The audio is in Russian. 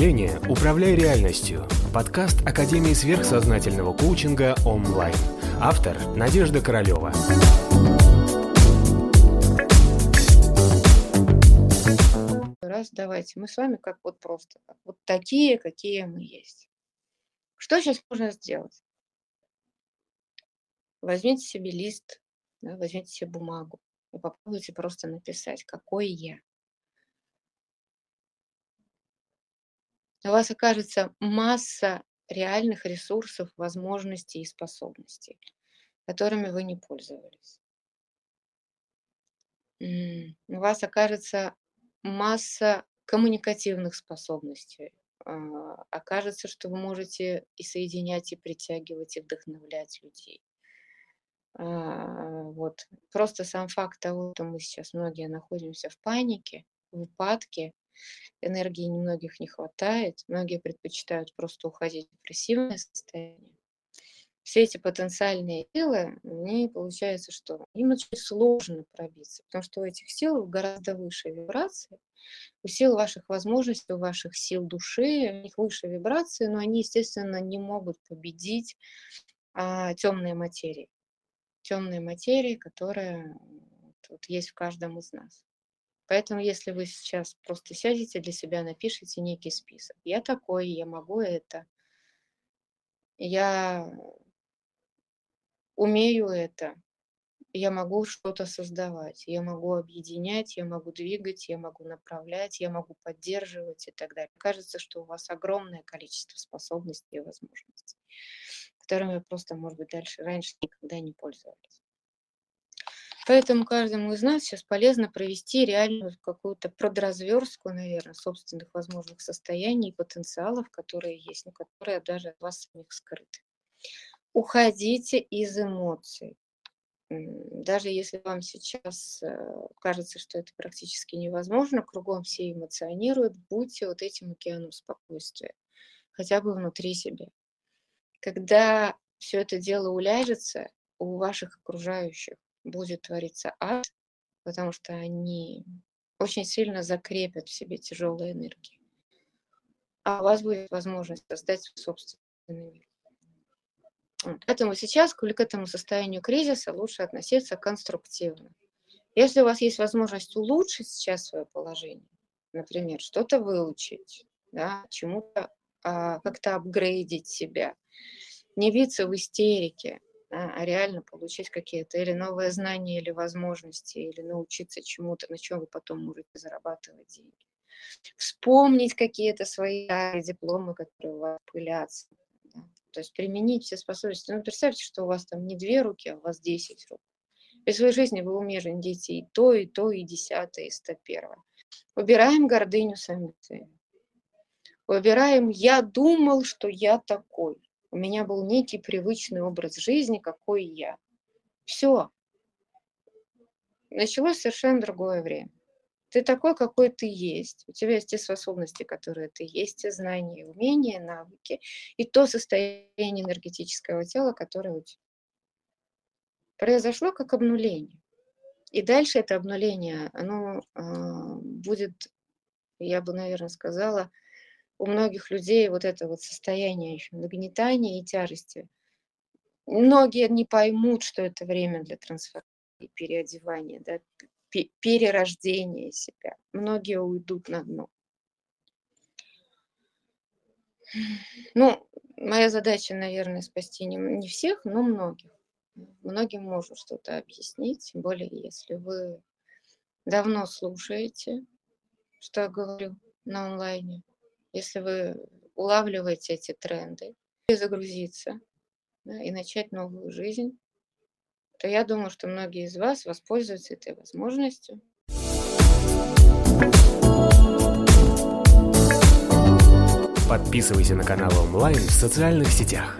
мышления «Управляй реальностью» – подкаст Академии сверхсознательного коучинга онлайн. Автор – Надежда Королева. Раз, давайте, мы с вами как вот просто, вот такие, какие мы есть. Что сейчас можно сделать? Возьмите себе лист, да, возьмите себе бумагу и попробуйте просто написать, какой я. У вас окажется масса реальных ресурсов, возможностей и способностей, которыми вы не пользовались. У вас окажется масса коммуникативных способностей. А, окажется, что вы можете и соединять, и притягивать, и вдохновлять людей. А, вот. Просто сам факт того, что мы сейчас многие находимся в панике, в упадке, энергии немногих не хватает, многие предпочитают просто уходить в депрессивное состояние. Все эти потенциальные силы, они получается, что им очень сложно пробиться, потому что у этих сил гораздо выше вибрации, у сил ваших возможностей, у ваших сил души, у них выше вибрации, но они, естественно, не могут победить а, темные материи. Темные материи, которые вот, есть в каждом из нас. Поэтому, если вы сейчас просто сядете для себя, напишите некий список. Я такой, я могу это. Я умею это. Я могу что-то создавать, я могу объединять, я могу двигать, я могу направлять, я могу поддерживать и так далее. Кажется, что у вас огромное количество способностей и возможностей, которыми просто, может быть, дальше раньше никогда не пользовались. Поэтому каждому из нас сейчас полезно провести реальную какую-то продразверстку, наверное, собственных возможных состояний и потенциалов, которые есть, но которые даже от вас самих скрыты. Уходите из эмоций. Даже если вам сейчас э, кажется, что это практически невозможно, кругом все эмоционируют, будьте вот этим океаном спокойствия, хотя бы внутри себя. Когда все это дело уляжется у ваших окружающих, будет твориться ад, потому что они очень сильно закрепят в себе тяжелые энергии. А у вас будет возможность создать свой собственный мир. Поэтому сейчас к этому состоянию кризиса лучше относиться конструктивно. Если у вас есть возможность улучшить сейчас свое положение, например, что-то выучить, да, чему-то а, как-то апгрейдить себя, не биться в истерике, а реально получить какие-то или новые знания, или возможности, или научиться чему-то, на чем вы потом можете зарабатывать деньги. Вспомнить какие-то свои дипломы, которые у вас пылятся. Да? То есть применить все способности. Ну, представьте, что у вас там не две руки, а у вас десять рук. И в своей жизни вы умеете и то, и то, и десятое, и сто первое. Убираем гордыню с амбициями. Выбираем «я думал, что я такой». У меня был некий привычный образ жизни, какой я. Все. Началось совершенно другое время. Ты такой, какой ты есть. У тебя есть те способности, которые ты есть, те знания, умения, навыки и то состояние энергетического тела, которое у тебя. Произошло как обнуление. И дальше это обнуление, оно э, будет, я бы, наверное, сказала, у многих людей вот это вот состояние еще нагнетания и тяжести. Многие не поймут, что это время для трансформации, переодевания, да, перерождения себя. Многие уйдут на дно. Ну, моя задача, наверное, спасти не, не всех, но многих. Многим можно что-то объяснить, тем более, если вы давно слушаете, что я говорю на онлайне, если вы улавливаете эти тренды, загрузиться да, и начать новую жизнь, то я думаю, что многие из вас воспользуются этой возможностью. Подписывайся на канал онлайн в социальных сетях.